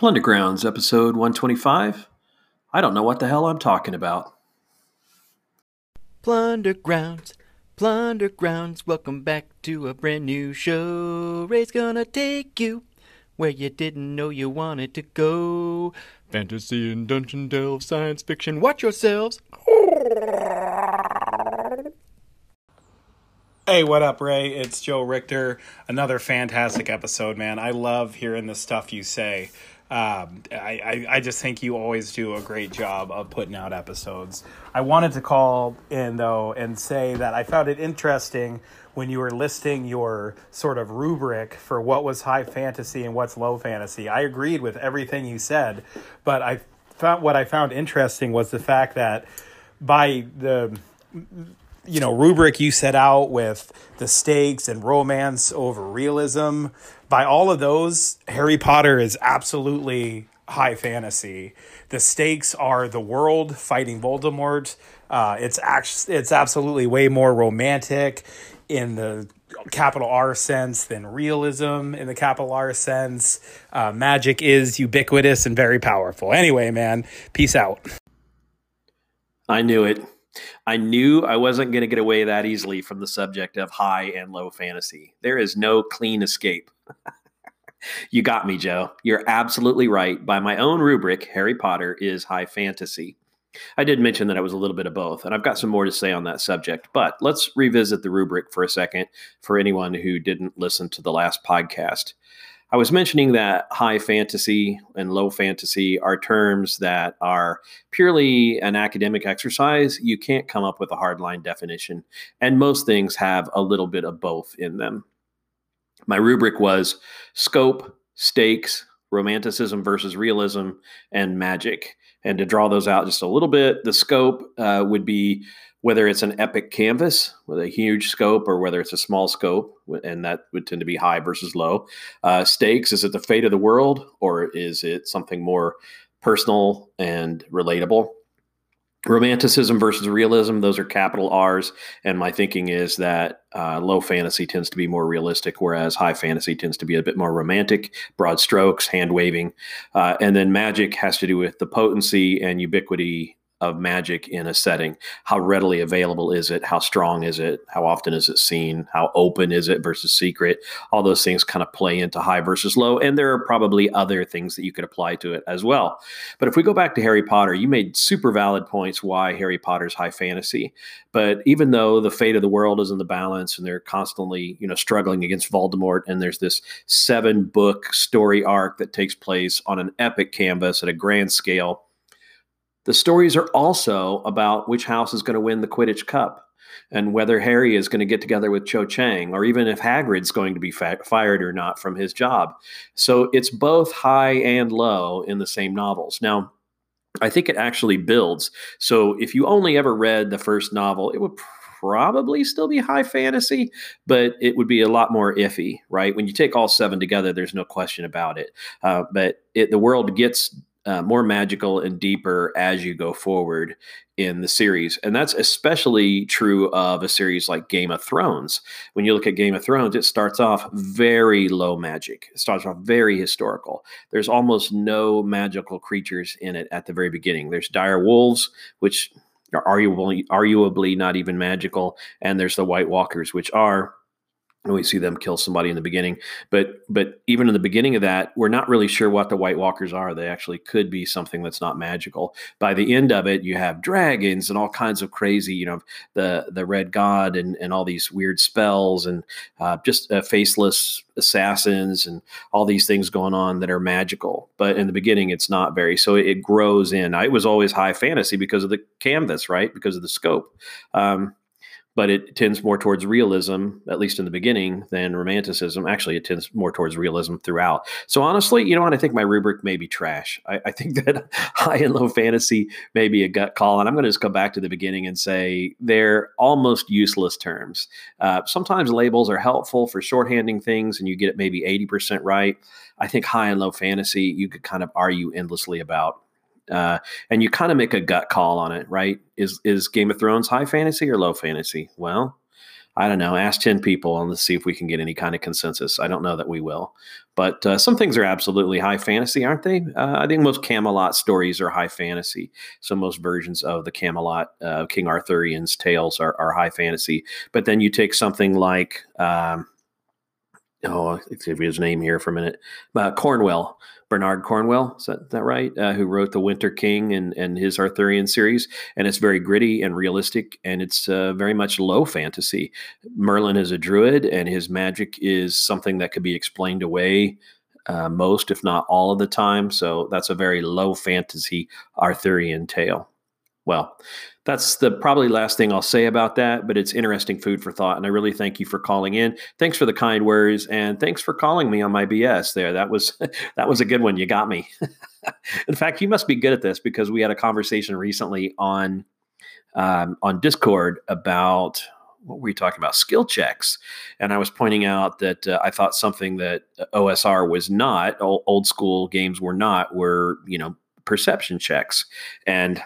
Plundergrounds, episode 125. I don't know what the hell I'm talking about. Plundergrounds, Plundergrounds, welcome back to a brand new show. Ray's gonna take you where you didn't know you wanted to go. Fantasy and dungeon delve, science fiction, watch yourselves. Hey, what up, Ray? It's Joe Richter. Another fantastic episode, man. I love hearing the stuff you say. Um, I, I, I just think you always do a great job of putting out episodes. I wanted to call in, though, and say that I found it interesting when you were listing your sort of rubric for what was high fantasy and what's low fantasy. I agreed with everything you said, but I found what I found interesting was the fact that by the you know rubric you set out with the stakes and romance over realism by all of those harry potter is absolutely high fantasy the stakes are the world fighting voldemort uh, it's actually it's absolutely way more romantic in the capital R sense than realism in the capital R sense. Uh, magic is ubiquitous and very powerful. Anyway, man, peace out. I knew it. I knew I wasn't going to get away that easily from the subject of high and low fantasy. There is no clean escape. you got me, Joe. You're absolutely right. By my own rubric, Harry Potter is high fantasy. I did mention that I was a little bit of both, and I've got some more to say on that subject. But let's revisit the rubric for a second for anyone who didn't listen to the last podcast. I was mentioning that high fantasy and low fantasy are terms that are purely an academic exercise. You can't come up with a hardline definition, and most things have a little bit of both in them. My rubric was scope, stakes, romanticism versus realism, and magic. And to draw those out just a little bit, the scope uh, would be whether it's an epic canvas with a huge scope or whether it's a small scope, and that would tend to be high versus low. Uh, stakes is it the fate of the world or is it something more personal and relatable? Romanticism versus realism, those are capital R's. And my thinking is that uh, low fantasy tends to be more realistic, whereas high fantasy tends to be a bit more romantic, broad strokes, hand waving. Uh, and then magic has to do with the potency and ubiquity of magic in a setting. How readily available is it? How strong is it? How often is it seen? How open is it versus secret? All those things kind of play into high versus low. And there are probably other things that you could apply to it as well. But if we go back to Harry Potter, you made super valid points why Harry Potter's high fantasy. But even though the fate of the world is in the balance and they're constantly, you know, struggling against Voldemort, and there's this seven book story arc that takes place on an epic canvas at a grand scale the stories are also about which house is going to win the Quidditch Cup and whether Harry is going to get together with Cho Chang or even if Hagrid's going to be fa- fired or not from his job. So it's both high and low in the same novels. Now, I think it actually builds. So if you only ever read the first novel, it would probably still be high fantasy, but it would be a lot more iffy, right? When you take all seven together, there's no question about it. Uh, but it, the world gets uh, more magical and deeper as you go forward in the series. And that's especially true of a series like Game of Thrones. When you look at Game of Thrones, it starts off very low magic, it starts off very historical. There's almost no magical creatures in it at the very beginning. There's dire wolves, which are arguably, arguably not even magical, and there's the White Walkers, which are and we see them kill somebody in the beginning. But but even in the beginning of that we're not really sure what the white walkers are. They actually could be something that's not magical. By the end of it you have dragons and all kinds of crazy you know the the red god and and all these weird spells and uh, just uh, faceless assassins and all these things going on that are magical. But in the beginning it's not very. So it grows in. It was always high fantasy because of the canvas right? Because of the scope. Um, but it tends more towards realism, at least in the beginning, than romanticism. Actually, it tends more towards realism throughout. So honestly, you know what? I think my rubric may be trash. I, I think that high and low fantasy may be a gut call, and I'm going to just go back to the beginning and say they're almost useless terms. Uh, sometimes labels are helpful for shorthanding things, and you get it maybe 80% right. I think high and low fantasy you could kind of argue endlessly about uh, and you kind of make a gut call on it, right? Is is Game of Thrones high fantasy or low fantasy? Well, I don't know, ask 10 people and let's see if we can get any kind of consensus. I don't know that we will. But uh, some things are absolutely high fantasy, aren't they? Uh, I think most Camelot stories are high fantasy. So most versions of the Camelot, uh, King Arthurian's tales are, are, high fantasy. But then you take something like, um, oh, give you his name here for a minute, uh, Cornwell. Bernard Cornwell, is that, that right? Uh, who wrote The Winter King and, and his Arthurian series. And it's very gritty and realistic, and it's uh, very much low fantasy. Merlin is a druid, and his magic is something that could be explained away uh, most, if not all of the time. So that's a very low fantasy Arthurian tale. Well, that's the probably last thing I'll say about that, but it's interesting food for thought. And I really thank you for calling in. Thanks for the kind words and thanks for calling me on my BS there. That was that was a good one. You got me. in fact, you must be good at this because we had a conversation recently on um, on Discord about what were we talking about? Skill checks. And I was pointing out that uh, I thought something that OSR was not, old, old school games were not, were, you know, perception checks. And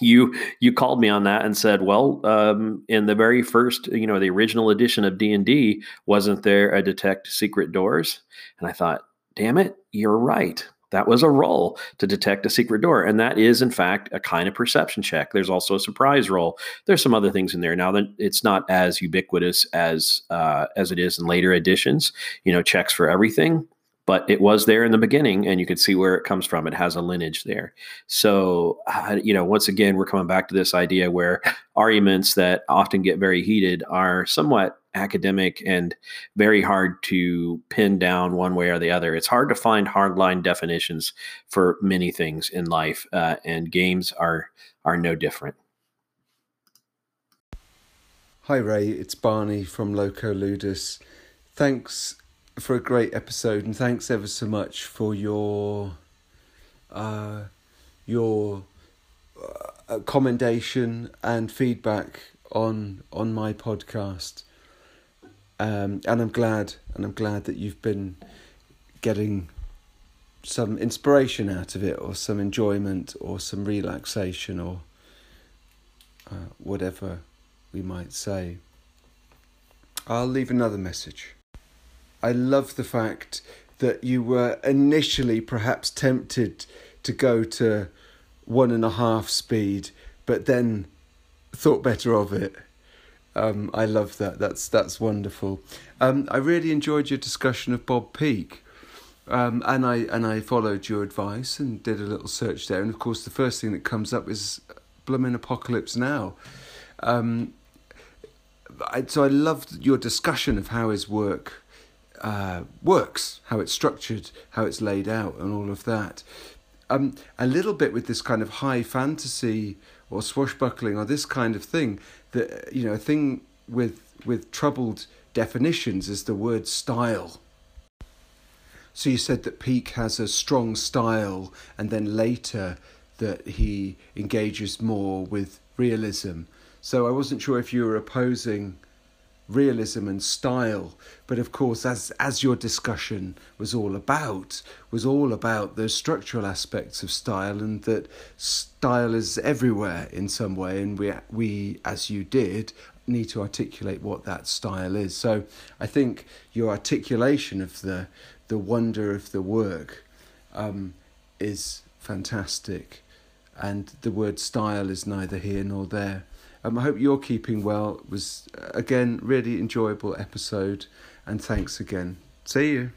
you you called me on that and said, well, um, in the very first, you know, the original edition of D and D, wasn't there a detect secret doors? And I thought, damn it, you're right. That was a roll to detect a secret door, and that is, in fact, a kind of perception check. There's also a surprise roll. There's some other things in there. Now that it's not as ubiquitous as uh, as it is in later editions, you know, checks for everything but it was there in the beginning and you can see where it comes from. It has a lineage there. So uh, you know once again we're coming back to this idea where arguments that often get very heated are somewhat academic and very hard to pin down one way or the other. It's hard to find hardline definitions for many things in life uh, and games are are no different. Hi ray. It's barney from loco ludus. Thanks for a great episode, and thanks ever so much for your uh, your uh, commendation and feedback on on my podcast. Um, and I'm glad, and I'm glad that you've been getting some inspiration out of it, or some enjoyment, or some relaxation, or uh, whatever we might say. I'll leave another message. I love the fact that you were initially perhaps tempted to go to one and a half speed, but then thought better of it. Um, I love that. That's that's wonderful. Um, I really enjoyed your discussion of Bob Peak, um, and I and I followed your advice and did a little search there. And of course, the first thing that comes up is Blooming Apocalypse Now. Um, I, so I loved your discussion of how his work uh, works, how it's structured, how it's laid out, and all of that. Um, a little bit with this kind of high fantasy or swashbuckling or this kind of thing. That you know, a thing with with troubled definitions is the word style. So you said that Peak has a strong style, and then later that he engages more with realism. So I wasn't sure if you were opposing realism and style. But of course as as your discussion was all about was all about the structural aspects of style and that style is everywhere in some way and we we as you did need to articulate what that style is. So i think your articulation of the the wonder of the work um, is fantastic. And the word style is neither here nor there um, I hope you're keeping well. It was, uh, again, really enjoyable episode. And thanks again. See you.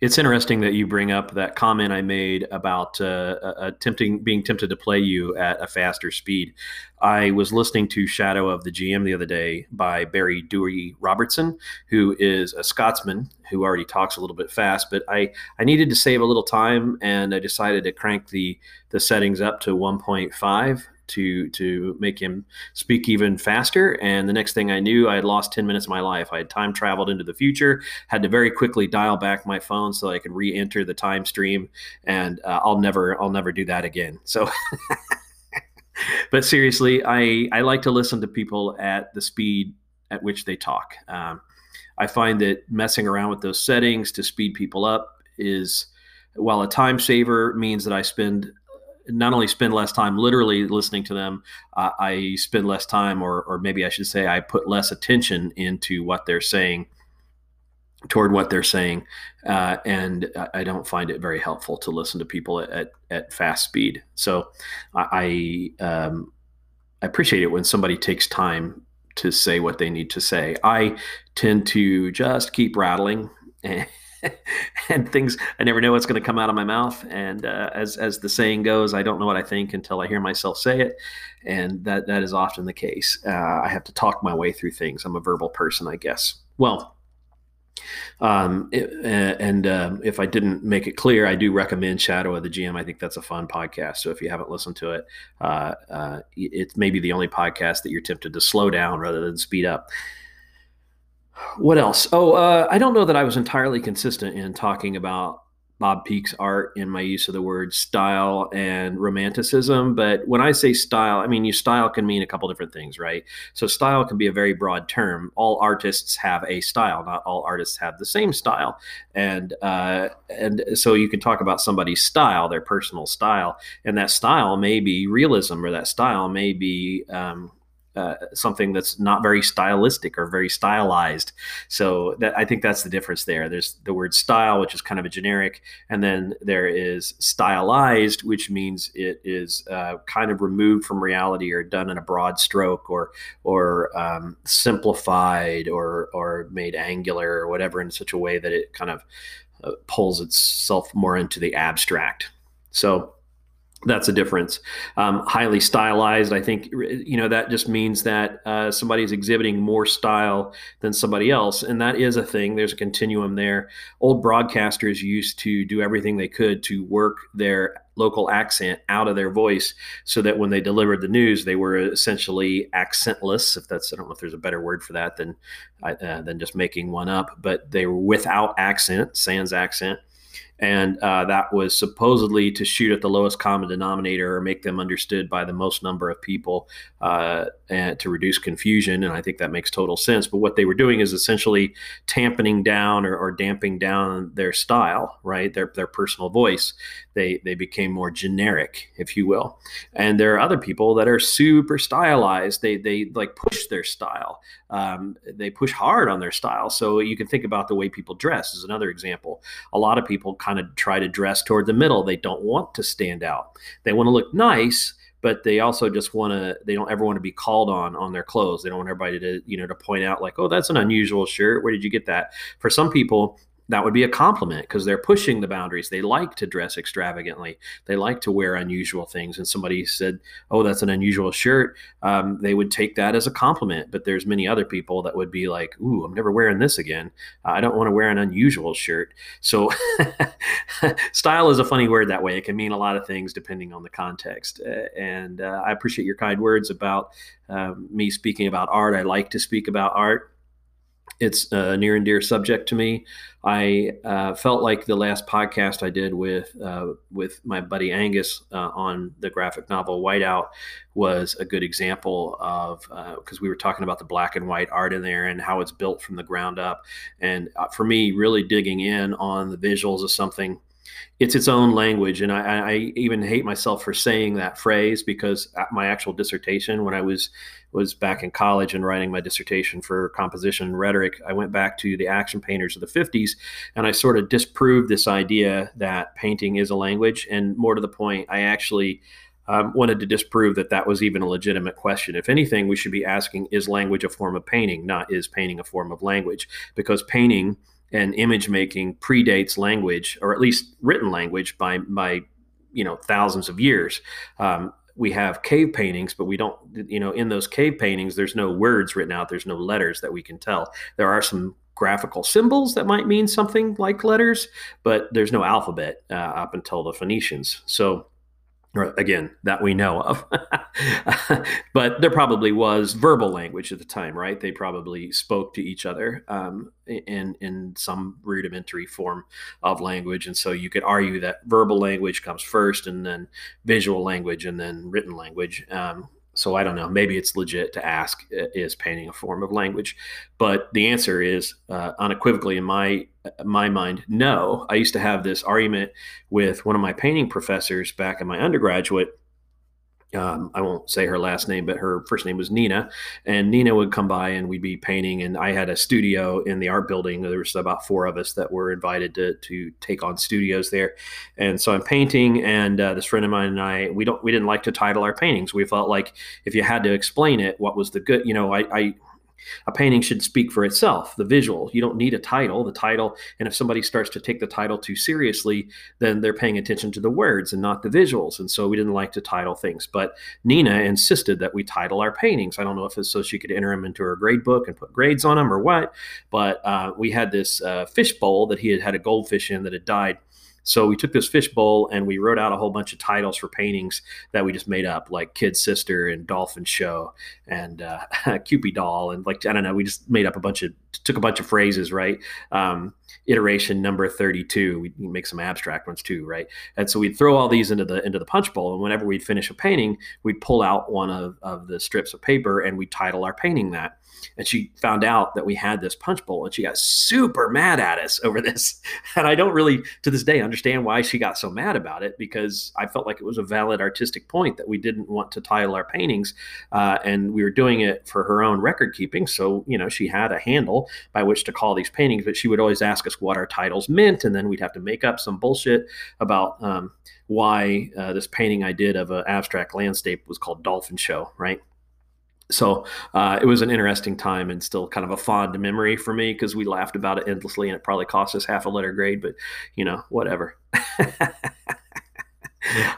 It's interesting that you bring up that comment I made about uh, uh, tempting, being tempted to play you at a faster speed. I was listening to Shadow of the GM the other day by Barry Dewey Robertson, who is a Scotsman who already talks a little bit fast. But I, I needed to save a little time, and I decided to crank the the settings up to 1.5 to to make him speak even faster. And the next thing I knew, I had lost 10 minutes of my life. I had time traveled into the future, had to very quickly dial back my phone so I could re-enter the time stream. And uh, I'll never I'll never do that again. So. but seriously, I, I like to listen to people at the speed at which they talk. Um, I find that messing around with those settings to speed people up is, while a time saver means that I spend not only spend less time literally listening to them, uh, I spend less time, or or maybe I should say, I put less attention into what they're saying toward what they're saying, uh, and I don't find it very helpful to listen to people at at, at fast speed. So I um, I appreciate it when somebody takes time to say what they need to say. I tend to just keep rattling. And, things I never know what's going to come out of my mouth. And uh, as as the saying goes, I don't know what I think until I hear myself say it, and that that is often the case. Uh, I have to talk my way through things. I'm a verbal person, I guess. Well. Um, it, and um, if I didn't make it clear, I do recommend Shadow of the GM. I think that's a fun podcast. So if you haven't listened to it, uh, uh, it's maybe the only podcast that you're tempted to slow down rather than speed up what else? Oh, uh, I don't know that I was entirely consistent in talking about Bob Peak's art in my use of the word style and romanticism. But when I say style, I mean, you style can mean a couple different things, right? So style can be a very broad term. All artists have a style. Not all artists have the same style, and uh, and so you can talk about somebody's style, their personal style, and that style may be realism, or that style may be um, uh, something that's not very stylistic or very stylized. So that I think that's the difference there. There's the word style, which is kind of a generic, and then there is stylized, which means it is uh, kind of removed from reality or done in a broad stroke or or um, simplified or or made angular or whatever in such a way that it kind of uh, pulls itself more into the abstract. So that's a difference. Um, highly stylized, I think, you know, that just means that uh, somebody is exhibiting more style than somebody else. And that is a thing. There's a continuum there. Old broadcasters used to do everything they could to work their local accent out of their voice so that when they delivered the news, they were essentially accentless. If that's, I don't know if there's a better word for that than, uh, than just making one up, but they were without accent, sans accent and uh, that was supposedly to shoot at the lowest common denominator or make them understood by the most number of people uh, and to reduce confusion. And I think that makes total sense. But what they were doing is essentially tamping down or, or damping down their style, right? Their their personal voice. They they became more generic, if you will. And there are other people that are super stylized. They they like push their style. Um, they push hard on their style. So you can think about the way people dress is another example. A lot of people kind of try to dress toward the middle. They don't want to stand out. They want to look nice, but they also just want to they don't ever want to be called on on their clothes they don't want everybody to you know to point out like oh that's an unusual shirt where did you get that for some people that would be a compliment because they're pushing the boundaries. They like to dress extravagantly. They like to wear unusual things. And somebody said, "Oh, that's an unusual shirt." Um, they would take that as a compliment. But there's many other people that would be like, "Ooh, I'm never wearing this again. I don't want to wear an unusual shirt." So, style is a funny word that way. It can mean a lot of things depending on the context. and uh, I appreciate your kind words about uh, me speaking about art. I like to speak about art it's a near and dear subject to me. I uh, felt like the last podcast I did with uh, with my buddy Angus uh, on the graphic novel Whiteout was a good example of because uh, we were talking about the black and white art in there and how it's built from the ground up. And uh, for me, really digging in on the visuals of something it's its own language. And I, I, even hate myself for saying that phrase because my actual dissertation, when I was was back in college and writing my dissertation for composition and rhetoric, I went back to the action painters of the 50s and I sort of disproved this idea that painting is a language. And more to the point, I actually um, wanted to disprove that that was even a legitimate question. If anything, we should be asking is language a form of painting, not is painting a form of language? Because painting and image making predates language, or at least written language, by by you know thousands of years. Um, we have cave paintings, but we don't, you know, in those cave paintings, there's no words written out. There's no letters that we can tell. There are some graphical symbols that might mean something like letters, but there's no alphabet uh, up until the Phoenicians. So or again that we know of. But there probably was verbal language at the time right? They probably spoke to each other um, in in some rudimentary form of language. And so you could argue that verbal language comes first and then visual language and then written language um, so I don't know. Maybe it's legit to ask is painting a form of language, but the answer is uh, unequivocally in my my mind, no. I used to have this argument with one of my painting professors back in my undergraduate um, I won't say her last name, but her first name was Nina. And Nina would come by and we'd be painting. And I had a studio in the art building. There was about four of us that were invited to, to take on studios there. And so I'm painting, and uh, this friend of mine and I, we don't, we didn't like to title our paintings. We felt like if you had to explain it, what was the good, you know, I, I a painting should speak for itself, the visual. You don't need a title. The title, and if somebody starts to take the title too seriously, then they're paying attention to the words and not the visuals. And so we didn't like to title things. But Nina insisted that we title our paintings. I don't know if it's so she could enter them into her grade book and put grades on them or what, but uh, we had this uh, fish bowl that he had had a goldfish in that had died so we took this fishbowl and we wrote out a whole bunch of titles for paintings that we just made up, like Kid Sister and Dolphin Show and uh, Cupid Doll. And like, I don't know, we just made up a bunch of, took a bunch of phrases, right? Um, iteration number 32 we make some abstract ones too right and so we'd throw all these into the into the punch bowl and whenever we'd finish a painting we'd pull out one of, of the strips of paper and we'd title our painting that and she found out that we had this punch bowl and she got super mad at us over this. And i don't really to this day understand why she got so mad about it because i felt like it was a valid artistic point that we didn't want to title our paintings uh, and we were doing it for her own record keeping. So you know she had a handle by which to call these paintings but she would always ask us what our titles meant and then we'd have to make up some bullshit about um, why uh, this painting i did of an abstract landscape was called dolphin show right so uh, it was an interesting time and still kind of a fond memory for me because we laughed about it endlessly and it probably cost us half a letter grade, but you know, whatever. uh,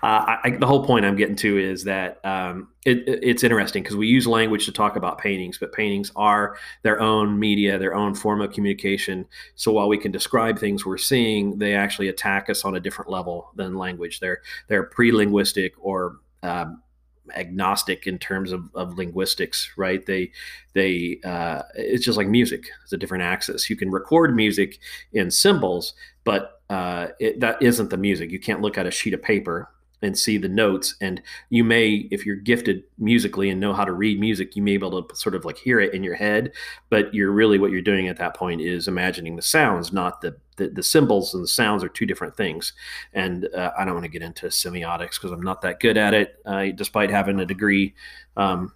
I, the whole point I'm getting to is that um, it, it's interesting because we use language to talk about paintings, but paintings are their own media, their own form of communication. So while we can describe things we're seeing, they actually attack us on a different level than language. They're they're pre-linguistic or um, agnostic in terms of, of linguistics, right? They they uh, it's just like music. It's a different axis. You can record music in symbols, but uh, it, that isn't the music. You can't look at a sheet of paper and see the notes. And you may if you're gifted musically and know how to read music you may be able to sort of like hear it in your head. But you're really what you're doing at that point is imagining the sounds not the the, the symbols and the sounds are two different things. And uh, i don't want to get into semiotics because i'm not that good at it uh, despite having a degree um,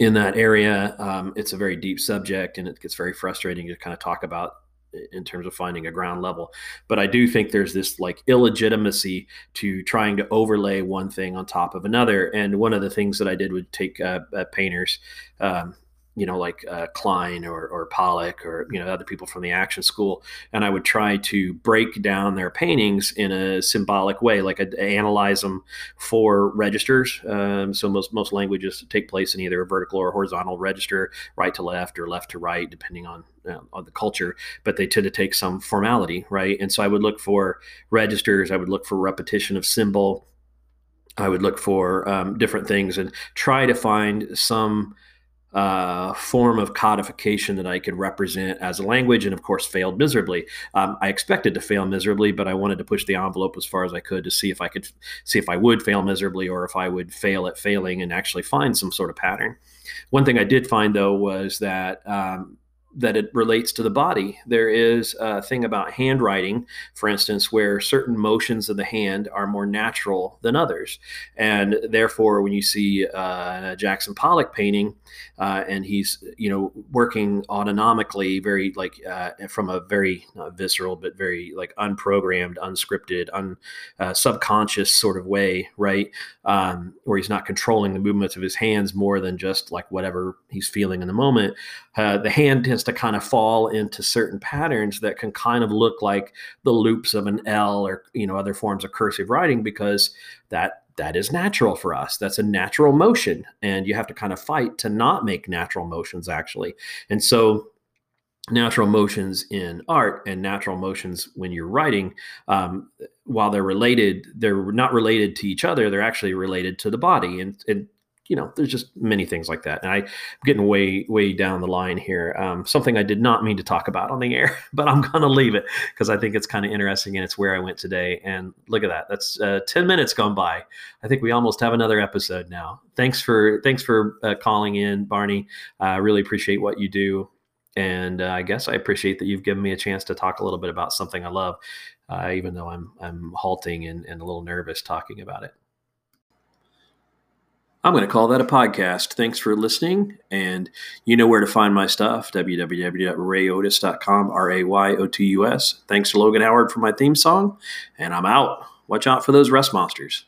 in that area. Um, it's a very deep subject and it gets very frustrating to kind of talk about in terms of finding a ground level. But I do think there's this like illegitimacy to trying to overlay one thing on top of another. And one of the things that I did would take uh, uh, painters, um, you know, like uh, Kline or, or Pollock or, you know, other people from the action school. And I would try to break down their paintings in a symbolic way, like I'd analyze them for registers. Um, so most, most languages take place in either a vertical or horizontal register, right to left or left to right, depending on, uh, on the culture, but they tend to take some formality, right? And so I would look for registers, I would look for repetition of symbol. I would look for um, different things and try to find some uh, form of codification that I could represent as a language, and of course, failed miserably. Um, I expected to fail miserably, but I wanted to push the envelope as far as I could to see if I could see if I would fail miserably or if I would fail at failing and actually find some sort of pattern. One thing I did find though was that um, that it relates to the body. There is a thing about handwriting, for instance, where certain motions of the hand are more natural than others. And therefore, when you see uh, Jackson Pollock painting, uh, and he's, you know, working autonomically, very like uh, from a very visceral, but very like unprogrammed, unscripted, un, uh, subconscious sort of way, right? Um, where he's not controlling the movements of his hands more than just like whatever he's feeling in the moment. Uh, the hand tends to kind of fall into certain patterns that can kind of look like the loops of an L or you know other forms of cursive writing because that that is natural for us. That's a natural motion, and you have to kind of fight to not make natural motions actually. And so natural motions in art and natural motions when you're writing um, while they're related they're not related to each other they're actually related to the body and, and you know, there's just many things like that. And I, am getting way, way down the line here. Um, something I did not mean to talk about on the air, but I'm going to leave it because I think it's kind of interesting and it's where I went today. And look at that. That's uh, 10 minutes gone by. I think we almost have another episode now. Thanks for, thanks for uh, calling in, Barney. I really appreciate what you do. And uh, I guess I appreciate that you've given me a chance to talk a little bit about something I love, uh, even though I'm, I'm halting and, and a little nervous talking about it. I'm going to call that a podcast. Thanks for listening. And you know where to find my stuff www.rayotus.com, R A Y O T U S. Thanks to Logan Howard for my theme song. And I'm out. Watch out for those rust monsters.